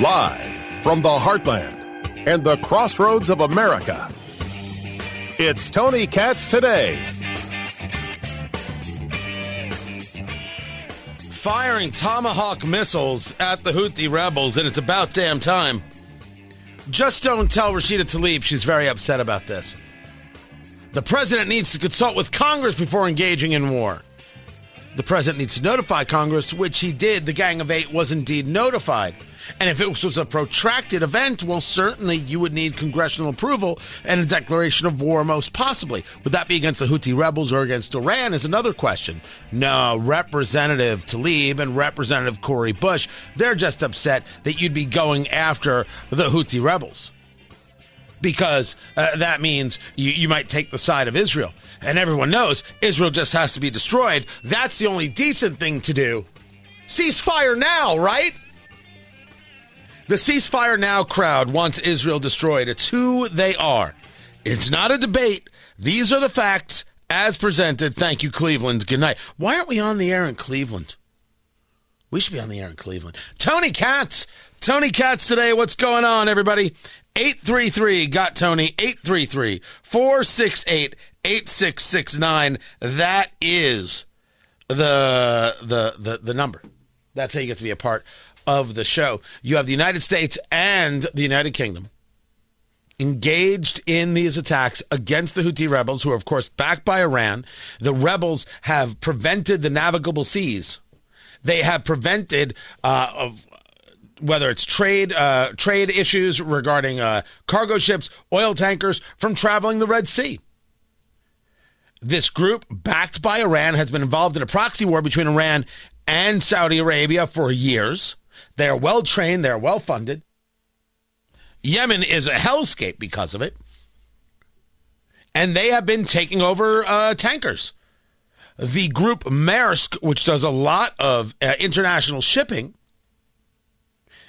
Live from the heartland and the crossroads of America, it's Tony Katz today. Firing Tomahawk missiles at the Houthi rebels, and it's about damn time. Just don't tell Rashida Tlaib she's very upset about this. The president needs to consult with Congress before engaging in war. The president needs to notify Congress, which he did. The Gang of Eight was indeed notified. And if it was a protracted event, well, certainly you would need congressional approval and a declaration of war, most possibly. Would that be against the Houthi rebels or against Iran? Is another question. No, Representative Tlaib and Representative Cori Bush, they're just upset that you'd be going after the Houthi rebels because uh, that means you, you might take the side of Israel. And everyone knows Israel just has to be destroyed. That's the only decent thing to do. Ceasefire now, right? The ceasefire now crowd wants Israel destroyed. It's who they are. It's not a debate. These are the facts as presented. Thank you, Cleveland. Good night. Why aren't we on the air in Cleveland? We should be on the air in Cleveland. Tony Katz. Tony Katz today. What's going on, everybody? 833 got Tony 833 468 8669 that is the the the the number. That's how you get to be a part of the show. You have the United States and the United Kingdom engaged in these attacks against the Houthi rebels who are of course backed by Iran. The rebels have prevented the navigable seas. They have prevented uh, whether it's trade uh, trade issues regarding uh, cargo ships, oil tankers from traveling the Red Sea. This group, backed by Iran, has been involved in a proxy war between Iran and Saudi Arabia for years. They are well trained, they are well funded. Yemen is a hellscape because of it. And they have been taking over uh, tankers. The group Maersk, which does a lot of uh, international shipping,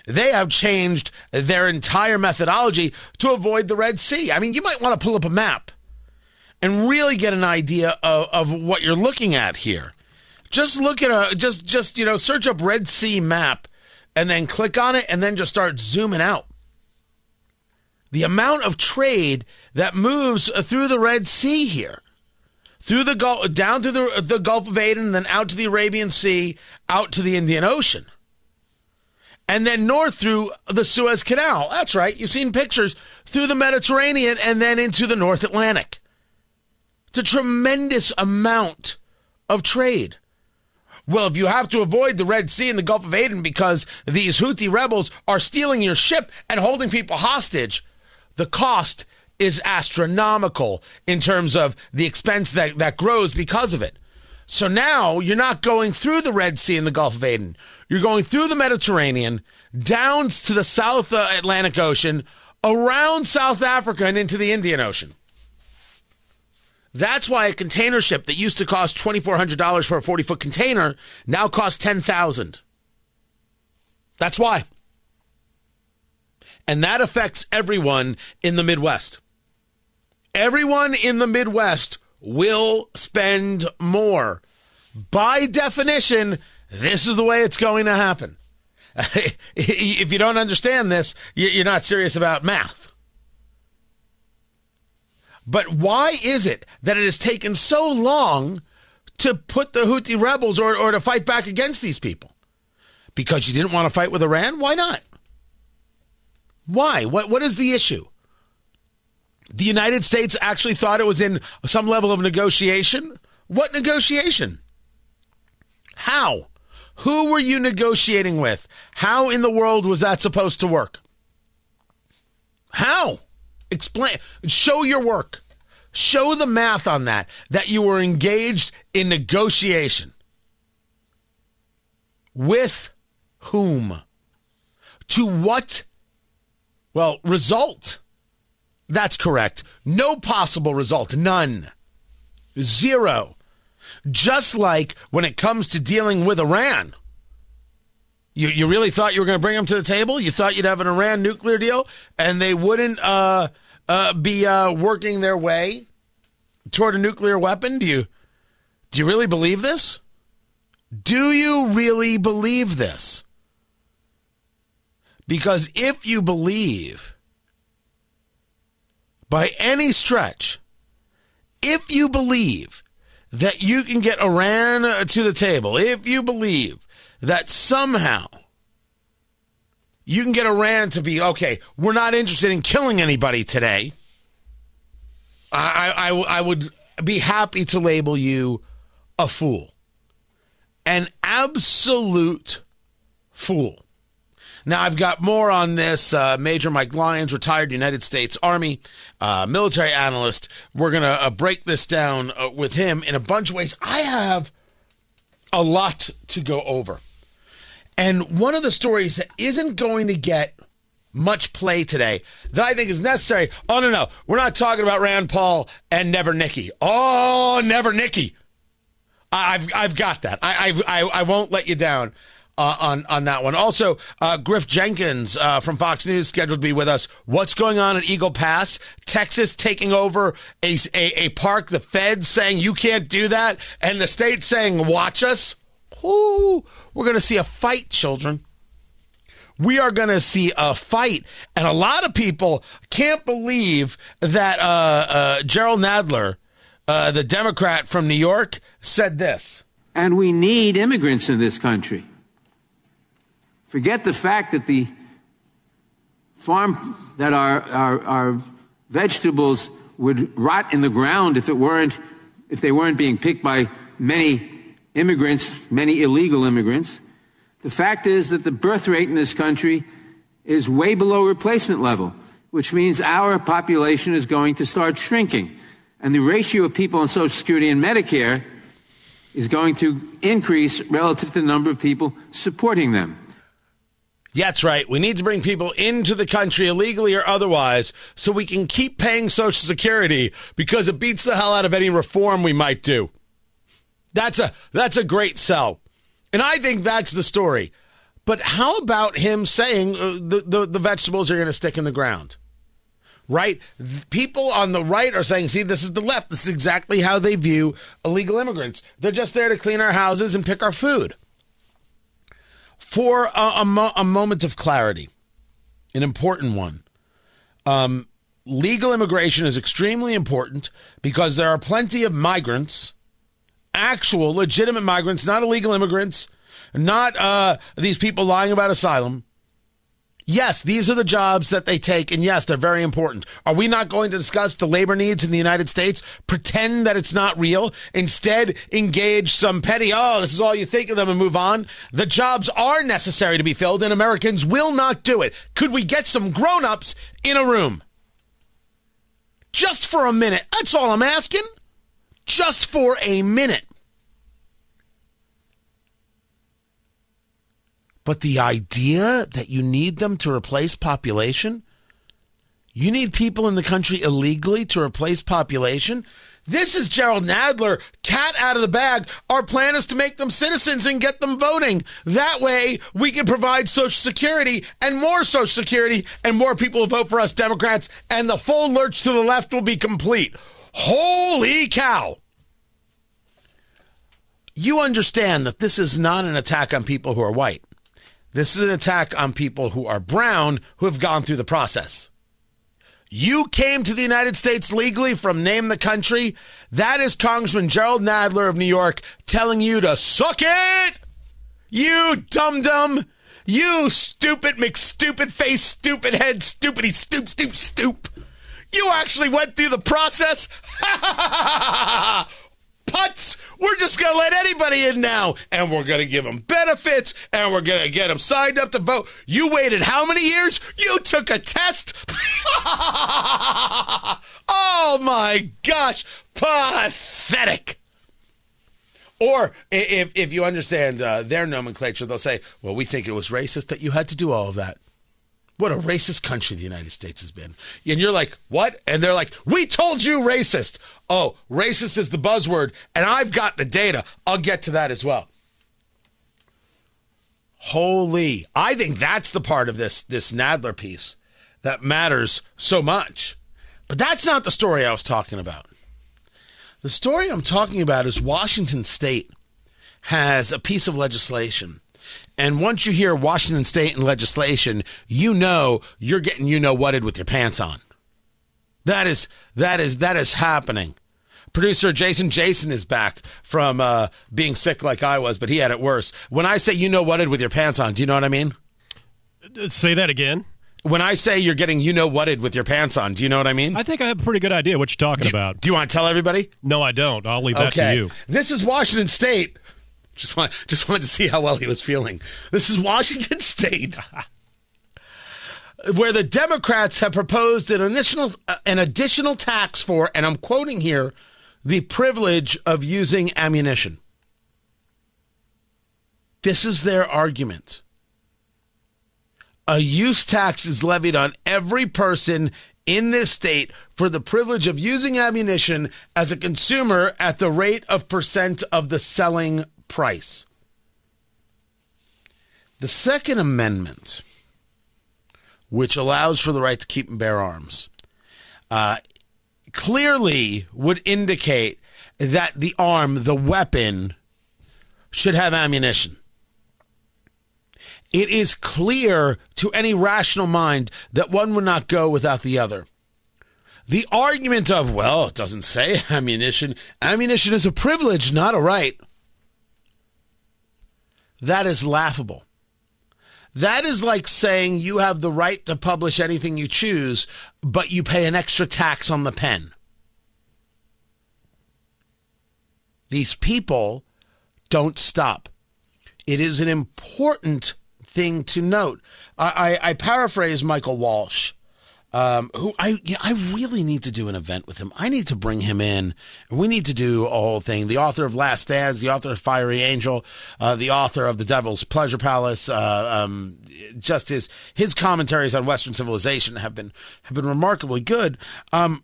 they have changed their entire methodology to avoid the Red Sea. I mean, you might want to pull up a map and really get an idea of, of what you're looking at here. Just look at a just just you know search up Red Sea map and then click on it and then just start zooming out. The amount of trade that moves through the Red Sea here, through the Gulf, down through the, the Gulf of Aden, and then out to the Arabian Sea, out to the Indian Ocean and then north through the Suez Canal. That's right. You've seen pictures through the Mediterranean and then into the North Atlantic. It's a tremendous amount of trade. Well, if you have to avoid the Red Sea and the Gulf of Aden because these Houthi rebels are stealing your ship and holding people hostage, the cost is astronomical in terms of the expense that, that grows because of it. So now you're not going through the Red Sea and the Gulf of Aden. You're going through the Mediterranean, down to the South uh, Atlantic Ocean, around South Africa, and into the Indian Ocean. That's why a container ship that used to cost $2,400 for a 40 foot container now costs 10000 That's why. And that affects everyone in the Midwest. Everyone in the Midwest will spend more. By definition, this is the way it's going to happen. if you don't understand this, you're not serious about math. But why is it that it has taken so long to put the Houthi rebels or, or to fight back against these people? Because you didn't want to fight with Iran? Why not? Why? What, what is the issue? The United States actually thought it was in some level of negotiation? What negotiation? How? Who were you negotiating with? How in the world was that supposed to work? How? Explain. Show your work. Show the math on that, that you were engaged in negotiation. With whom? To what? Well, result. That's correct. No possible result. None. Zero. Just like when it comes to dealing with Iran. You, you really thought you were going to bring them to the table? You thought you'd have an Iran nuclear deal and they wouldn't uh, uh, be uh, working their way toward a nuclear weapon? Do you, do you really believe this? Do you really believe this? Because if you believe, by any stretch, if you believe that you can get Iran uh, to the table, if you believe that somehow you can get Iran to be okay, we're not interested in killing anybody today, I, I, I would be happy to label you a fool. An absolute fool. Now, I've got more on this. Uh, Major Mike Lyons, retired United States Army uh, military analyst. We're going to uh, break this down uh, with him in a bunch of ways. I have a lot to go over. And one of the stories that isn't going to get much play today that I think is necessary. Oh, no, no. We're not talking about Rand Paul and Never Nikki. Oh, Never Nikki. I've, I've got that. I, I, I won't let you down uh, on on that one. Also, uh, Griff Jenkins uh, from Fox News scheduled to be with us. What's going on at Eagle Pass? Texas taking over a, a, a park. The feds saying you can't do that, and the state saying watch us. Ooh, we're going to see a fight, children. We are going to see a fight, and a lot of people can't believe that uh, uh, Jerrold Nadler, uh, the Democrat from New York, said this. And we need immigrants in this country. Forget the fact that the farm that our, our, our vegetables would rot in the ground if it weren't if they weren't being picked by many immigrants, many illegal immigrants. The fact is that the birth rate in this country is way below replacement level, which means our population is going to start shrinking. And the ratio of people on Social Security and Medicare is going to increase relative to the number of people supporting them. That's right. We need to bring people into the country illegally or otherwise so we can keep paying Social Security because it beats the hell out of any reform we might do. That's a that's a great sell. And I think that's the story. But how about him saying uh, the, the, the vegetables are going to stick in the ground? Right? People on the right are saying, see, this is the left. This is exactly how they view illegal immigrants. They're just there to clean our houses and pick our food for a, a, mo- a moment of clarity, an important one. Um, legal immigration is extremely important because there are plenty of migrants, actual legitimate migrants, not illegal immigrants, not uh, these people lying about asylum, Yes, these are the jobs that they take, and yes, they're very important. Are we not going to discuss the labor needs in the United States? Pretend that it's not real. Instead, engage some petty, oh, this is all you think of them and move on. The jobs are necessary to be filled, and Americans will not do it. Could we get some grown ups in a room? Just for a minute. That's all I'm asking. Just for a minute. But the idea that you need them to replace population, you need people in the country illegally to replace population. This is Jerrold Nadler, cat out of the bag. Our plan is to make them citizens and get them voting. That way, we can provide Social Security and more Social Security, and more people will vote for us Democrats, and the full lurch to the left will be complete. Holy cow! You understand that this is not an attack on people who are white. This is an attack on people who are brown who have gone through the process. You came to the United States legally from name the country. That is Congressman Jerrold Nadler of New York telling you to suck it. You dum dum. You stupid McStupid face, stupid head, stupidity, stoop, stoop, stoop. You actually went through the process. putts. We're just going to let anybody in now, and we're going to give them benefits, and we're going to get them signed up to vote. You waited how many years? You took a test? oh my gosh, pathetic. Or if, if you understand uh, their nomenclature, they'll say, well, we think it was racist that you had to do all of that. What a racist country the United States has been. And you're like, what? And they're like, we told you racist. Oh, racist is the buzzword, and I've got the data. I'll get to that as well. Holy. I think that's the part of this, this Nadler piece that matters so much. But that's not the story I was talking about. The story I'm talking about is Washington State has a piece of legislation. And once you hear Washington State and legislation, you know you're getting you know whated with your pants on. That is that is that is happening. Producer Jason Jason is back from uh, being sick like I was, but he had it worse. When I say you know whated with your pants on, do you know what I mean? Say that again. When I say you're getting you know whated with your pants on, do you know what I mean? I think I have a pretty good idea what you're talking do, about. Do you want to tell everybody? No, I don't. I'll leave that okay. to you. This is Washington State. Just want, just wanted to see how well he was feeling. This is Washington State, where the Democrats have proposed an additional uh, an additional tax for, and I'm quoting here, the privilege of using ammunition. This is their argument. A use tax is levied on every person in this state for the privilege of using ammunition as a consumer at the rate of percent of the selling price. The Second Amendment, which allows for the right to keep and bear arms, uh, clearly would indicate that the arm, the weapon, should have ammunition. It is clear to any rational mind that one would not go without the other. The argument of, well, it doesn't say ammunition. Ammunition is a privilege, not a right. That is laughable. That is like saying you have the right to publish anything you choose, but you pay an extra tax on the pen. These people don't stop. It is an important thing to note. I, I, I paraphrase Michael Walsh, um, who I yeah, I really need to do an event with him. I need to bring him in, we need to do a whole thing. The author of Last Stands, the author of Fiery Angel, uh, the author of The Devil's Pleasure Palace. Uh, um, just his his commentaries on Western civilization have been have been remarkably good. Um,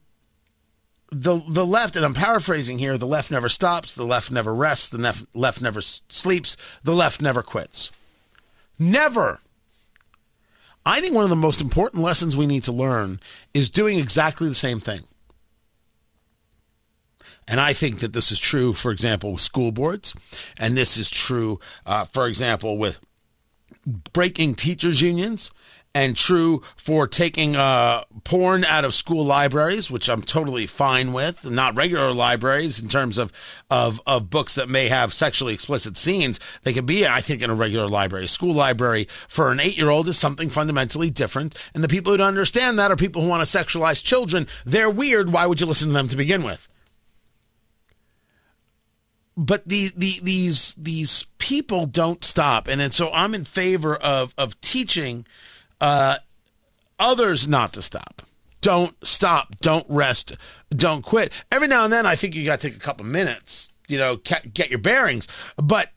the the left, and I'm paraphrasing here, the left never stops, the left never rests, the nef- left never sleeps, the left never quits. Never. I think one of the most important lessons we need to learn is doing exactly the same thing. And I think that this is true, for example, with school boards, and this is true, uh, for example, with breaking teachers' unions, and true for taking uh, porn out of school libraries, which I'm totally fine with. Not regular libraries in terms of, of of books that may have sexually explicit scenes. They can be, I think, in a regular library. A school library for an eight year old is something fundamentally different. And the people who don't understand that are people who want to sexualize children. They're weird. Why would you listen to them to begin with? but the, the these these people don't stop, and, and so I'm in favor of of teaching uh, others not to stop. Don't stop. Don't rest. Don't quit. Every now and then, I think you got to take a couple minutes, you know, get your bearings. But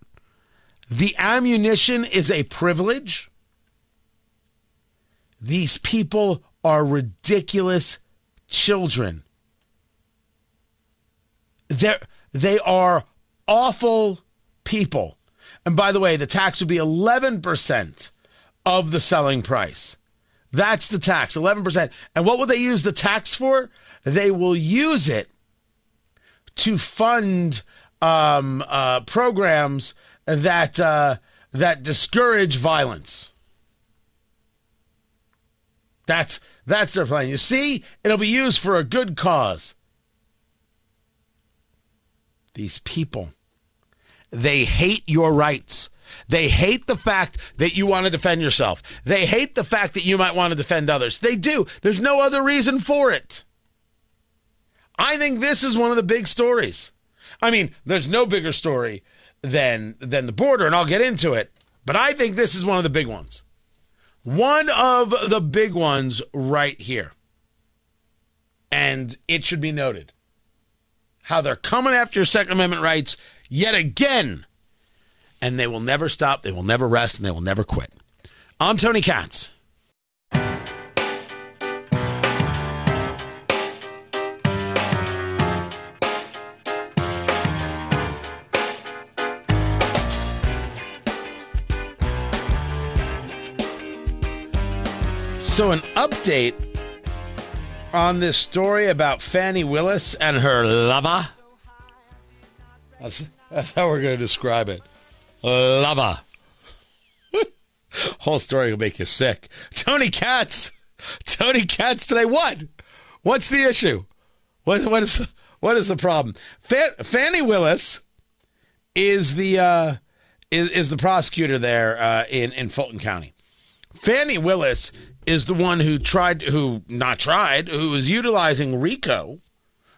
the ammunition is a privilege. These people are ridiculous children. They're, they are awful people. And by the way, the tax would be 11% of the selling price. That's the tax, 11%. And what will they use the tax for? They will use it to fund um, uh, programs that uh, that discourage violence. That's that's their plan. You see, it'll be used for a good cause. These people, they hate your rights. They hate the fact that you want to defend yourself. They hate the fact that you might want to defend others. They do. There's no other reason for it. I think this is one of the big stories. I mean, there's no bigger story than than the border, and I'll get into it. But I think this is one of the big ones. One of the big ones right here. And it should be noted how they're coming after your Second Amendment rights yet again and they will never stop, they will never rest, and they will never quit. I'm Tony Katz. So, an update on this story about Fani Willis and her lover. That's, that's how we're going to describe it. Lover. Whole story will make you sick. Tony Katz. Tony Katz today. What? What's the issue? What, what is what is the problem? Fan, Fani Willis is the uh, is, is the prosecutor there uh, in in Fulton County. Fani Willis is the one who tried, who not tried, who was utilizing RICO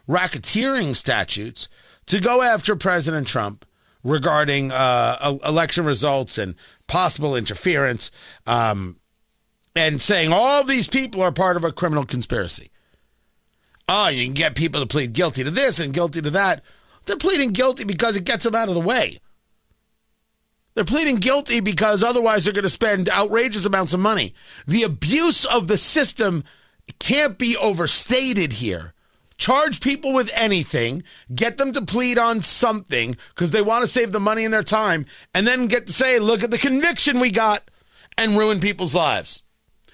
racketeering statutes to go after President Trump regarding uh, election results and possible interference, um, and saying all these people are part of a criminal conspiracy. Oh, you can get people to plead guilty to this and guilty to that. They're pleading guilty because it gets them out of the way. They're pleading guilty because otherwise they're going to spend outrageous amounts of money. The abuse of the system can't be overstated here. Charge people with anything, get them to plead on something because they want to save the money and their time, and then get to say, look at the conviction we got, and ruin people's lives.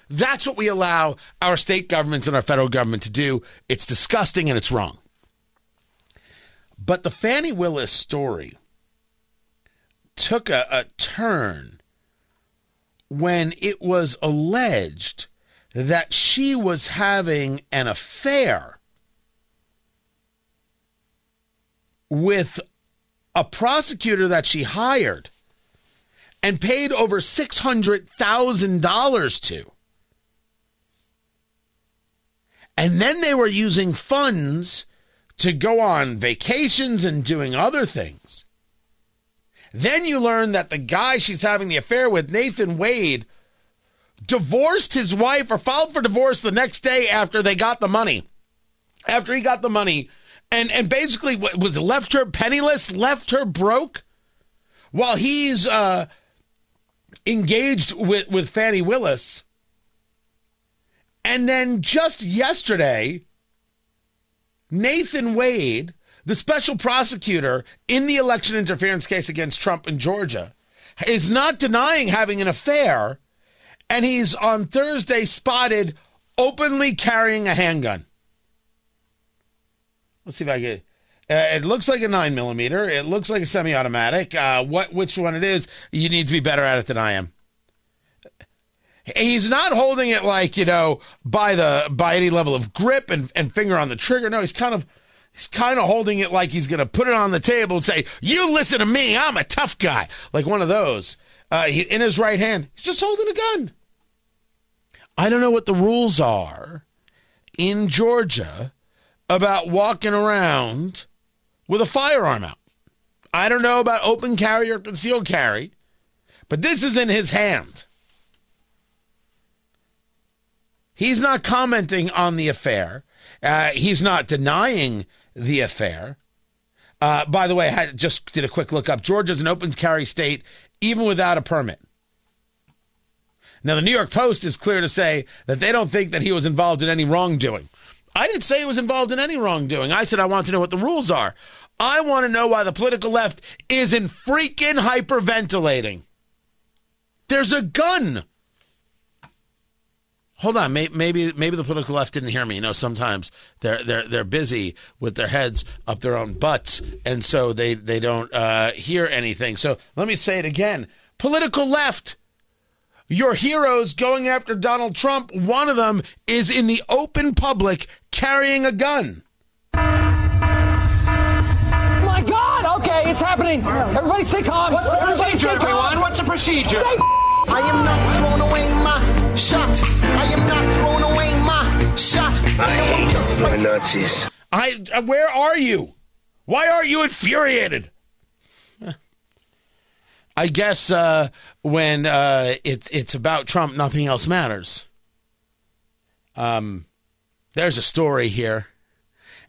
That's what we allow our state governments and our federal government to do. It's disgusting and it's wrong. But the Fani Willis story took a, a turn when it was alleged that she was having an affair with a prosecutor that she hired and paid over $600,000 to. And then they were using funds to go on vacations and doing other things. Then you learn that the guy she's having the affair with, Nathan Wade, divorced his wife or filed for divorce the next day after they got the money. After he got the money, and and basically was left her penniless, left her broke, while he's uh, engaged with with Fani Willis. And then just yesterday, Nathan Wade, the special prosecutor in the election interference case against Trump in Georgia, is not denying having an affair, and he's on Thursday spotted openly carrying a handgun. Let's see if I get. Uh, it looks like a nine millimeter. It looks like a semi-automatic. Uh, what, which one it is? You need to be better at it than I am. He's not holding it like you know by the by any level of grip and, and finger on the trigger. No, he's kind of he's kind of holding it like he's going to put it on the table and say, "You listen to me. I'm a tough guy." Like one of those. Uh, he, in his right hand, he's just holding a gun. I don't know what the rules are in Georgia about walking around with a firearm out. I don't know about open carry or concealed carry, but this is in his hand. He's not commenting on the affair. Uh, he's not denying the affair. Uh, by the way, I just did a quick look up. Georgia's an open carry state, even without a permit. Now, the New York Post is clear to say that they don't think that he was involved in any wrongdoing. I didn't say he was involved in any wrongdoing. I said I want to know what the rules are. I want to know why the political left isn't freaking hyperventilating. There's a gun. Hold on, maybe maybe the political left didn't hear me. You know, sometimes they're they're they're busy with their heads up their own butts, and so they they don't uh, hear anything. So let me say it again: political left your heroes going after Donald Trump, one of them is in the open public carrying a gun. My God! Okay, it's happening. Everybody stay calm. What's the procedure, everyone? What's the procedure? Stay I am not throwing away my shot. I am not throwing away my shot. I hate just like Nazis. I, uh, where are you? Why aren't you infuriated? I guess uh, when uh, it's it's about Trump, nothing else matters. Um, there's a story here,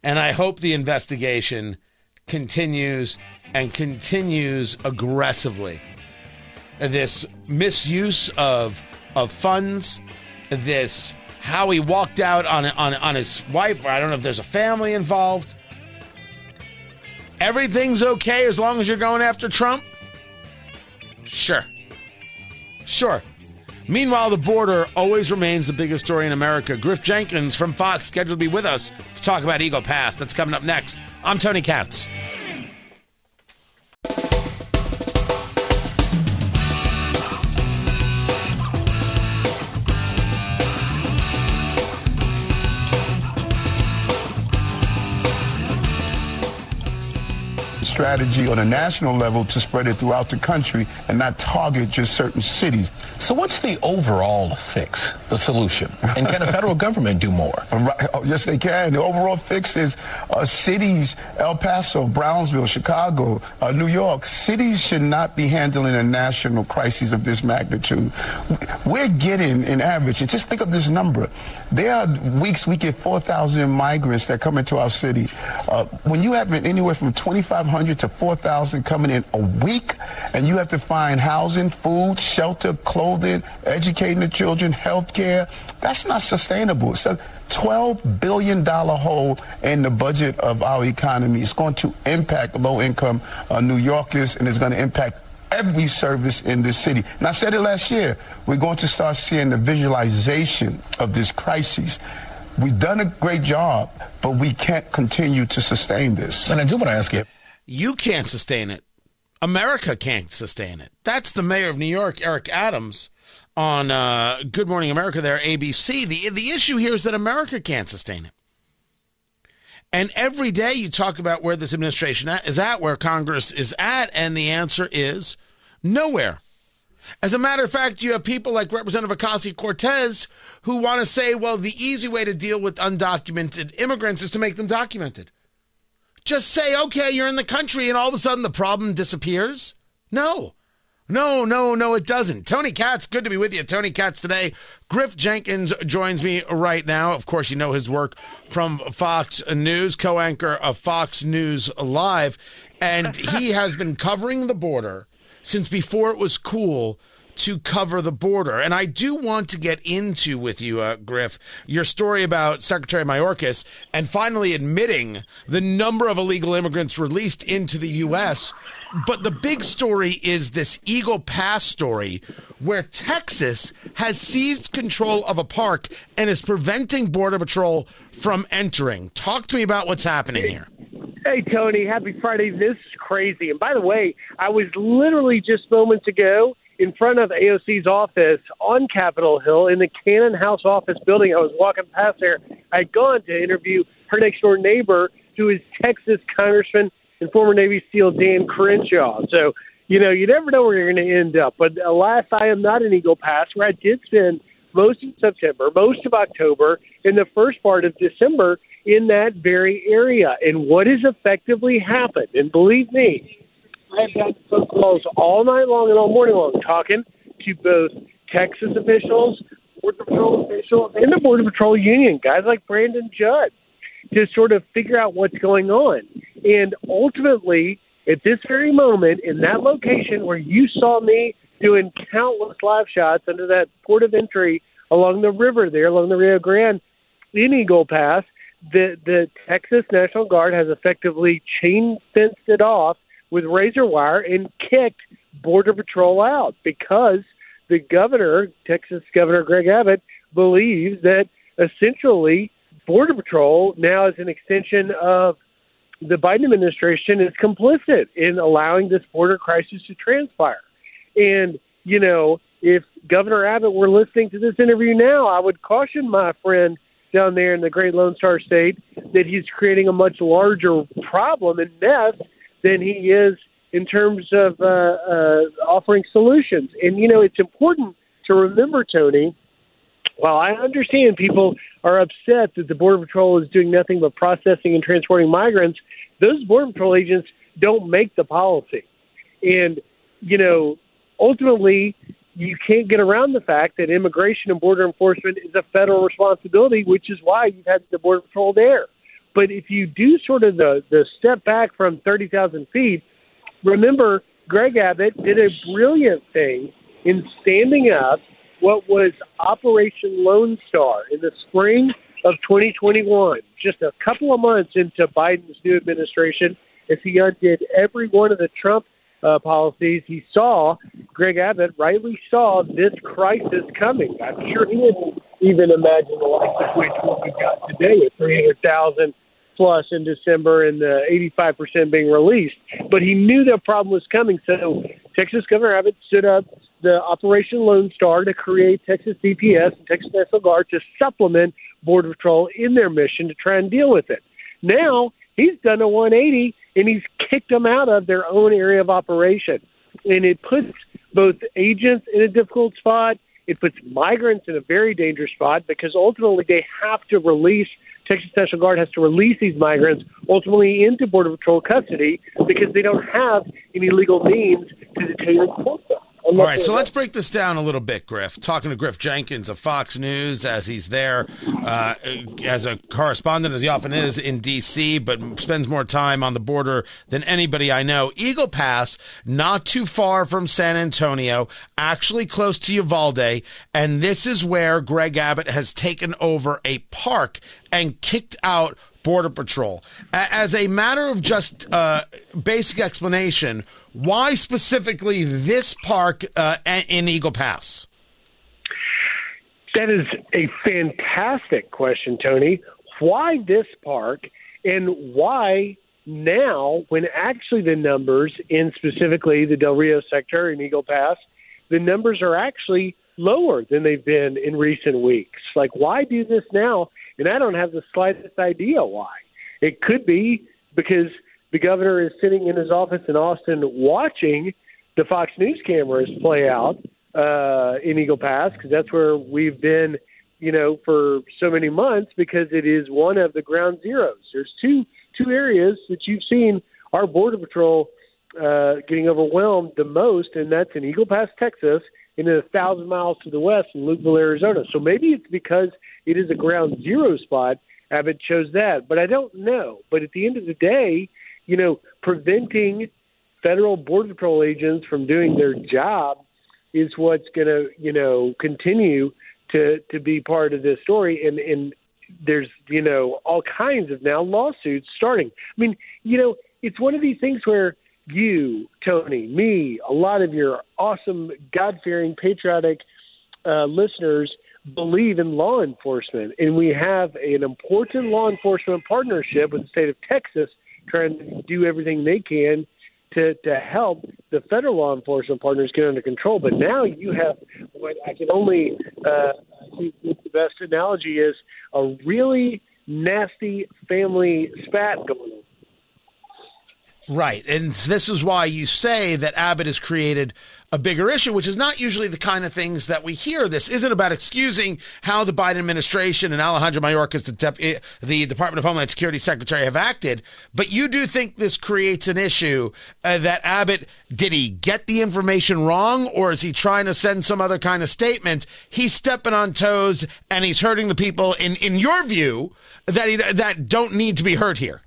and I hope the investigation continues and continues aggressively. This misuse of of funds, this how he walked out on on on his wife. I don't know if there's a family involved. Everything's okay as long as you're going after Trump. Sure. Sure. Meanwhile, the border always remains the biggest story in America. Griff Jenkins from Fox scheduled to be with us to talk about Eagle Pass. That's coming up next. I'm Tony Katz. Strategy on a national level to spread it throughout the country and not target just certain cities. So what's the overall fix, the solution? And can the federal government do more? Right. Oh, yes, they can. The overall fix is uh, cities, El Paso, Brownsville, Chicago, uh, New York, cities should not be handling a national crisis of this magnitude. We're getting, in average, and just think of this number. There are weeks we get 4,000 migrants that come into our city. Uh, when you have anywhere from 2,500 to 4,000 coming in a week, and you have to find housing, food, shelter, clothing, educating the children, health care, that's not sustainable. It's a $12 billion hole in the budget of our economy. It's going to impact low income uh, New Yorkers and it's going to impact every service in this city. And I said it last year. We're going to start seeing the visualization of this crisis. We've done a great job, but we can't continue to sustain this. And I do want to ask you. You can't sustain it. America can't sustain it. That's the mayor of New York, Eric Adams, on uh, Good Morning America there, ABC. The, the issue here is that America can't sustain it. And every day you talk about where this administration is at, where Congress is at, and the answer is nowhere. As a matter of fact, you have people like Representative Ocasio Cortez who want to say, well, the easy way to deal with undocumented immigrants is to make them documented. Just say, okay, you're in the country, and all of a sudden the problem disappears? No. No, no, no, it doesn't. Tony Katz, good to be with you. Tony Katz today. Griff Jenkins joins me right now. Of course, you know his work from Fox News, co anchor of Fox News Live. And he has been covering the border since before it was cool to cover the border. And I do want to get into with you, uh, Griff, your story about Secretary Mayorkas and finally admitting the number of illegal immigrants released into the U.S. But the big story is this Eagle Pass story where Texas has seized control of a park and is preventing Border Patrol from entering. Talk to me about what's happening here. Hey, Tony, happy Friday. This is crazy. And by the way, I was literally just moments ago in front of AOC's office on Capitol Hill in the Cannon House office building. I was walking past there. I'd gone to interview her next door neighbor, who is Texas Congressman and former Navy SEAL Dan Crenshaw. So, you know, you never know where you're going to end up. But alas, I am not an Eagle Pass, where I did spend most of September, most of October, and the first part of December in that very area. And what has effectively happened, and believe me, I've had phone calls all night long and all morning long talking to both Texas officials, Border Patrol officials, and the Border Patrol Union, guys like Brandon Judd, to sort of figure out what's going on. And ultimately, at this very moment, in that location where you saw me doing countless live shots under that port of entry along the river there, along the Rio Grande in Eagle Pass, the, the Texas National Guard has effectively chain fenced it off with razor wire and kicked Border Patrol out because the governor, Texas Governor Greg Abbott, believes that essentially Border Patrol now is an extension of the Biden administration is complicit in allowing this border crisis to transpire. And, you know, if Governor Abbott were listening to this interview now, I would caution my friend down there in the great Lone Star State that he's creating a much larger problem and mess than he is in terms of uh, uh, offering solutions. And, you know, it's important to remember, Tony, while I understand people are upset that the Border Patrol is doing nothing but processing and transporting migrants, those Border Patrol agents don't make the policy. And, you know, ultimately, you can't get around the fact that immigration and border enforcement is a federal responsibility, which is why you've had the Border Patrol there. But if you do sort of the, the step back from 30,000 feet, remember Greg Abbott did a brilliant thing in standing up what was Operation Lone Star in the spring of 2021, just a couple of months into Biden's new administration, as he undid every one of the Trump uh, policies, he saw, Greg Abbott rightly saw this crisis coming. I'm sure he didn't even imagine the likes of which we've got today with 300,000 plus in December and the 85% being released. But he knew the problem was coming. So Texas Governor Abbott stood up the Operation Lone Star to create Texas DPS and Texas National Guard to supplement Border Patrol in their mission to try and deal with it. Now he's done a 180 and he's kicked them out of their own area of operation. And it puts both agents in a difficult spot. It puts migrants in a very dangerous spot because ultimately they have to release Texas National Guard has to release these migrants ultimately into Border Patrol custody because they don't have any legal means to detain and court them. All right, so let's break this down a little bit, Griff. Talking to Griff Jenkins of Fox News as he's there uh, as a correspondent, as he often is in D.C., but spends more time on the border than anybody I know. Eagle Pass, not too far from San Antonio, actually close to Uvalde, and this is where Greg Abbott has taken over a park and kicked out Border Patrol. As a matter of just uh, basic explanation, why specifically this park uh, in Eagle Pass? That is a fantastic question, Tony. Why this park and why now, when actually the numbers in specifically the Del Rio sector in Eagle Pass, the numbers are actually lower than they've been in recent weeks? Like, why do this now? And I don't have the slightest idea why. It could be because the governor is sitting in his office in Austin watching the Fox News cameras play out uh, in Eagle Pass because that's where we've been, you know, for so many months because it is one of the ground zeros. There's two two areas that you've seen our border patrol uh, getting overwhelmed the most, and that's in Eagle Pass, Texas, and then a thousand miles to the west in Lukeville, Arizona. So maybe it's because it is a ground zero spot. Abbott chose that, but I don't know. But at the end of the day, you know, preventing federal border patrol agents from doing their job is what's going to, you know, continue to to be part of this story. And and there's, you know, all kinds of now lawsuits starting. I mean, you know, it's one of these things where you, Tony, me, a lot of your awesome, God fearing, patriotic uh, listeners believe in law enforcement. And we have an important law enforcement partnership with the state of Texas trying to do everything they can to to help the federal law enforcement partners get under control. But now you have what I can only uh, the best analogy is a really nasty family spat going on. Right. And this is why you say that Abbott has created a bigger issue, which is not usually the kind of things that we hear. This isn't about excusing how the Biden administration and Alejandro Mayorkas, the, eh, the Department of Homeland Security Secretary, have acted. But you do think this creates an issue uh, that Abbott, did he get the information wrong or is he trying to send some other kind of statement? He's stepping on toes and he's hurting the people, in, in your view, that, he, that don't need to be hurt here.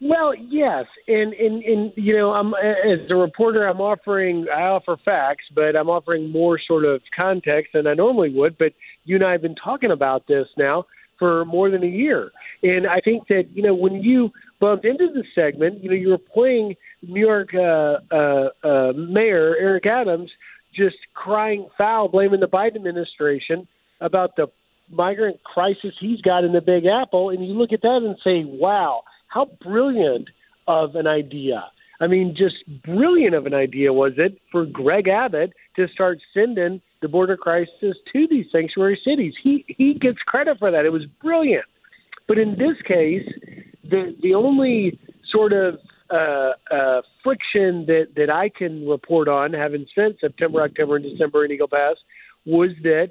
Well, yes, and and and you know, I'm as a reporter, I'm offering I offer facts, but I'm offering more sort of context than I normally would. But you and I have been talking about this now for more than a year, and I think that you know when you bumped into the segment, you know, you were playing New York uh, uh, uh, Mayor Eric Adams just crying foul, blaming the Biden administration about the migrant crisis he's got in the Big Apple, and you look at that and say, wow how brilliant of an idea. I mean, just brilliant of an idea was it for Greg Abbott to start sending the border crisis to these sanctuary cities. He he gets credit for that. It was brilliant. But in this case, the the only sort of uh, uh, friction that that I can report on, having spent September, October, and December in Eagle Pass, was that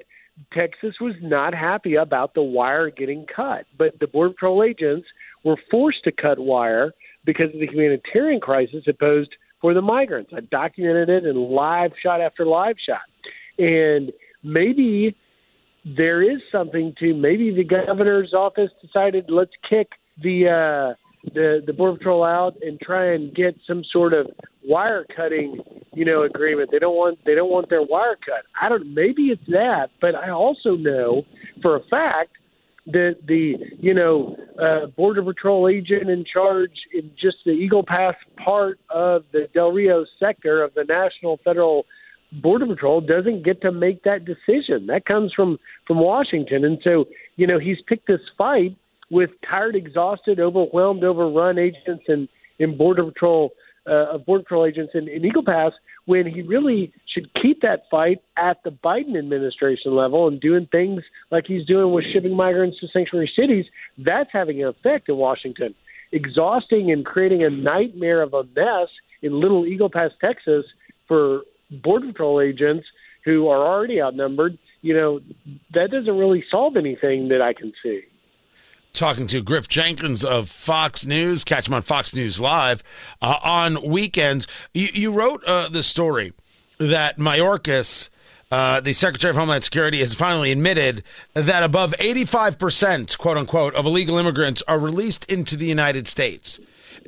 Texas was not happy about the wire getting cut. But the Border Patrol agents were forced to cut wire because of the humanitarian crisis it posed for the migrants. I documented it in live shot after live shot. And maybe there is something to maybe the governor's office decided let's kick the uh the the border patrol out and try and get some sort of wire cutting you know agreement they don't want they don't want their wire cut i don't maybe it's that but i also know for a fact the the you know uh, border patrol agent in charge in just the Eagle Pass part of the Del Rio sector of the National Federal Border Patrol doesn't get to make that decision. That comes from from Washington, and so you know he's picked this fight with tired, exhausted, overwhelmed, overrun agents and in Border Patrol uh, of Border Patrol agents in, in Eagle Pass when he really should keep that fight at the Biden administration level and doing things like he's doing with shipping migrants to sanctuary cities. That's having an effect in Washington. exhausting and creating a nightmare of a mess in Little Eagle Pass, Texas, for Border Patrol agents who are already outnumbered. You know, that doesn't really solve anything that I can see talking to Griff Jenkins of Fox News. Catch him on Fox News Live uh, on weekends. You, you wrote uh, the story that Mayorkas, uh, the Secretary of Homeland Security, has finally admitted that above 85%, quote unquote, of illegal immigrants are released into the United States.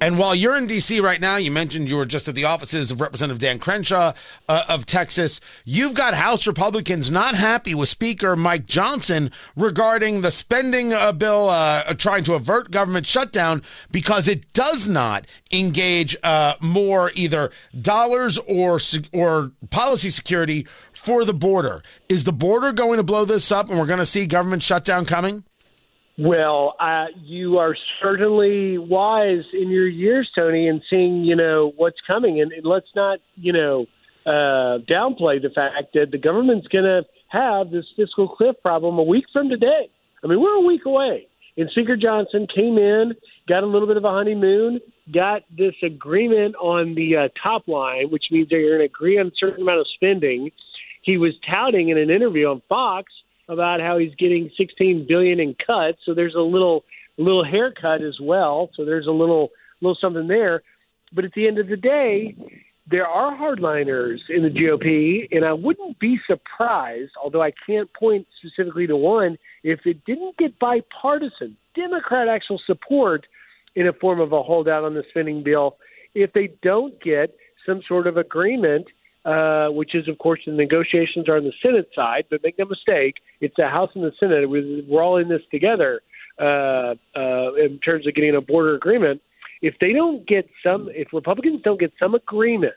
And while you're in D.C. right now, you mentioned you were just at the offices of Representative Dan Crenshaw uh, of Texas. You've got House Republicans not happy with Speaker Mike Johnson regarding the spending uh, bill uh, trying to avert government shutdown because it does not engage uh, more either dollars or or policy security for the border. Is the border going to blow this up, and we're going to see government shutdown coming? Well, uh, you are certainly wise in your years, Tony, in seeing you know what's coming, and, and let's not you know uh, downplay the fact that the government's going to have this fiscal cliff problem a week from today. I mean, we're a week away. And Speaker Johnson came in, got a little bit of a honeymoon, got this agreement on the uh, top line, which means they're going to agree on a certain amount of spending. He was touting in an interview on Fox about how he's getting 16 billion in cuts. So there's a little little haircut as well. So there's a little little something there. But at the end of the day, there are hardliners in the GOP, and I wouldn't be surprised, although I can't point specifically to one, if it didn't get bipartisan Democrat actual support in a form of a holdout on the spending bill. If they don't get some sort of agreement uh, which is, of course, the negotiations are on the Senate side. But make no mistake, it's the House and the Senate. We're all in this together uh, uh, in terms of getting a border agreement. If they don't get some, if Republicans don't get some agreement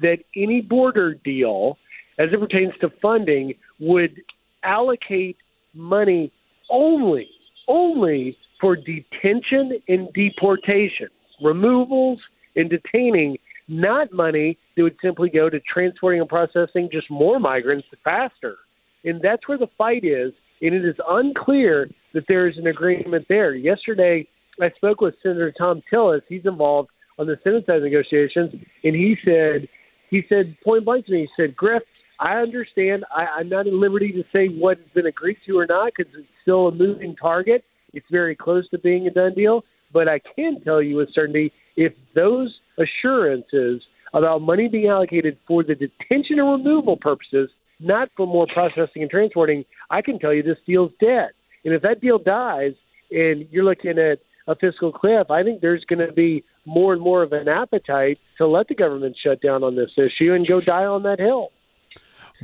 that any border deal, as it pertains to funding, would allocate money only, only for detention and deportation, removals and detaining not money that would simply go to transporting and processing just more migrants faster. And that's where the fight is. And it is unclear that there is an agreement there. Yesterday, I spoke with Senator Thom Tillis. He's involved on the Senate side negotiations, and he said, he said point blank to me, he said, Griff, I understand. I, I'm not at liberty to say what has been agreed to or not because it's still a moving target. It's very close to being a done deal. But I can tell you with certainty if those assurances about money being allocated for the detention and removal purposes, not for more processing and transporting, I can tell you this deal's dead. And if that deal dies and you're looking at a fiscal cliff, I think there's going to be more and more of an appetite to let the government shut down on this issue and go die on that hill.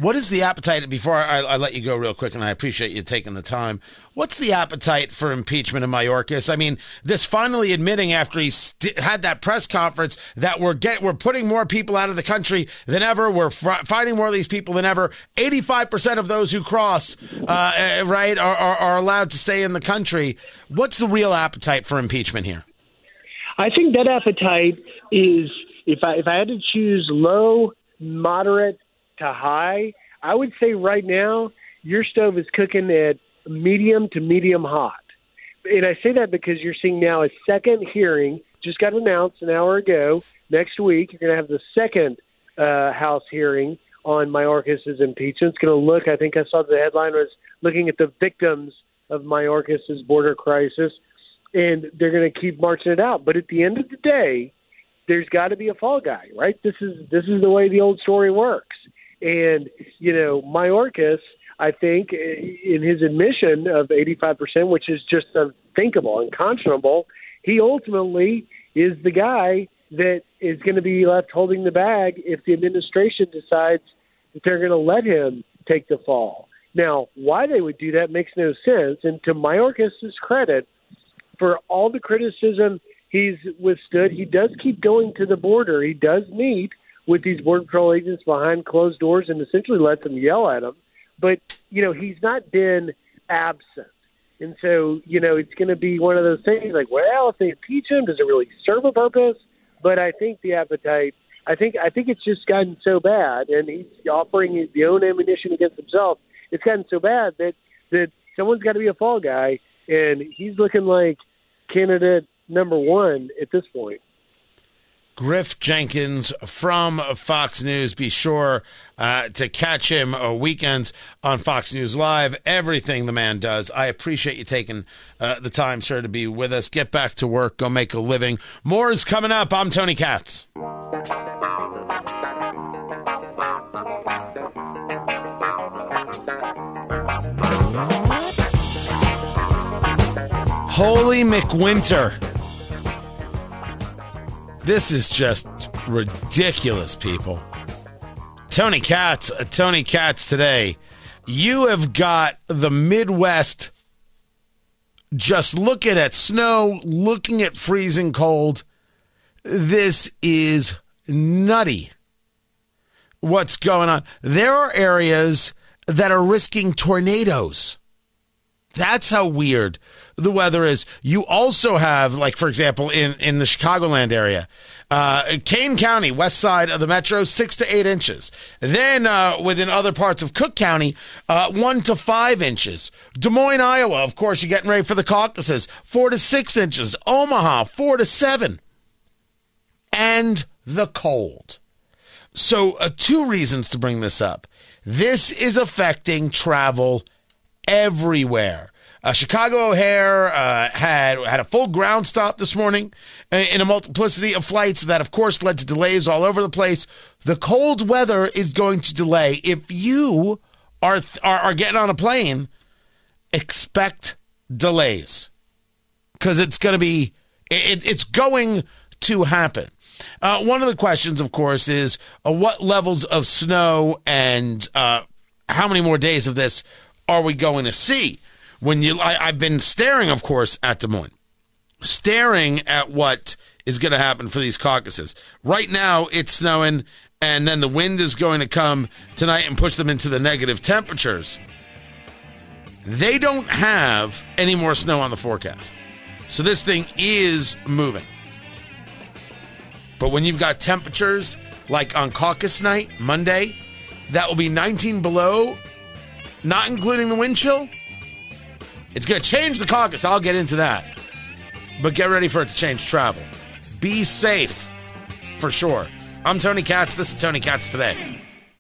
What is the appetite? Before I, I, let you go real quick, and I appreciate you taking the time. What's the appetite for impeachment of Mayorkas? I mean, this finally admitting after he st- had that press conference that we're get we're putting more people out of the country than ever. We're fr- finding more of these people than ever. Eighty five percent of those who cross, uh, eh, right, are, are, are allowed to stay in the country. What's the real appetite for impeachment here? I think that appetite is if I if I had to choose low, moderate, to high, I would say right now your stove is cooking at medium to medium hot. And I say that because you're seeing now a second hearing just got announced an hour ago. Next week, you're going to have the second uh, House hearing on Mayorkas's impeachment. It's going to look, I think I saw the headline was looking at the victims of Mayorkas's border crisis, and they're going to keep marching it out. But at the end of the day, there's got to be a fall guy, right? This is this is the way the old story works. And, you know, Mayorkas, I think, in his admission of 85%, which is just unthinkable, and unconscionable, he ultimately is the guy that is going to be left holding the bag if the administration decides that they're going to let him take the fall. Now, why they would do that makes no sense. And to Mayorkas' credit, for all the criticism he's withstood, he does keep going to the border. He does meet with these border patrol agents behind closed doors and essentially lets them yell at him. But you know, he's not been absent. And so, you know, it's going to be one of those things like, well, if they impeach him, does it really serve a purpose? But I think the appetite, I think, I think it's just gotten so bad, and he's offering the own ammunition against himself. It's gotten so bad that that someone's got to be a fall guy, and he's looking like candidate number one at this point. Griff Jenkins from Fox News. Be sure uh, to catch him uh, weekends on Fox News Live. Everything the man does. I appreciate you taking uh, the time, sir, to be with us. Get back to work. Go make a living. More is coming up. I'm Tony Katz. Holy McWinter. This is just ridiculous, people. Tony Katz, uh, Tony Katz today. You have got the Midwest just looking at snow, looking at freezing cold. This is nutty. What's going on? There are areas that are risking tornadoes. That's how weird the weather is. You also have, like, for example, in, in the Chicagoland area, uh, Kane County, west side of the metro, six to eight inches. Then uh, within other parts of Cook County, uh, one to five inches. Des Moines, Iowa, of course, you're getting ready for the caucuses, four to six inches. Omaha, four to seven. And the cold. So, uh, two reasons to bring this up. This is affecting travel everywhere. Uh, Chicago O'Hare uh, had had a full ground stop this morning in a multiplicity of flights that, of course, led to delays all over the place. The cold weather is going to delay. If you are are, are getting on a plane, expect delays because it's going to be it, it's going to happen. Uh, one of the questions, of course, is uh, what levels of snow and uh, how many more days of this are we going to see? When you, I, I've been staring, of course, at Des Moines, staring at what is going to happen for these caucuses. Right now, it's snowing, and then the wind is going to come tonight and push them into the negative temperatures. They don't have any more snow on the forecast. So this thing is moving. But when you've got temperatures like on caucus night, Monday, that will be 19 below, not including the wind chill. It's going to change the caucus. I'll get into that. But get ready for it to change travel. Be safe for sure. I'm Tony Katz. This is Tony Katz today.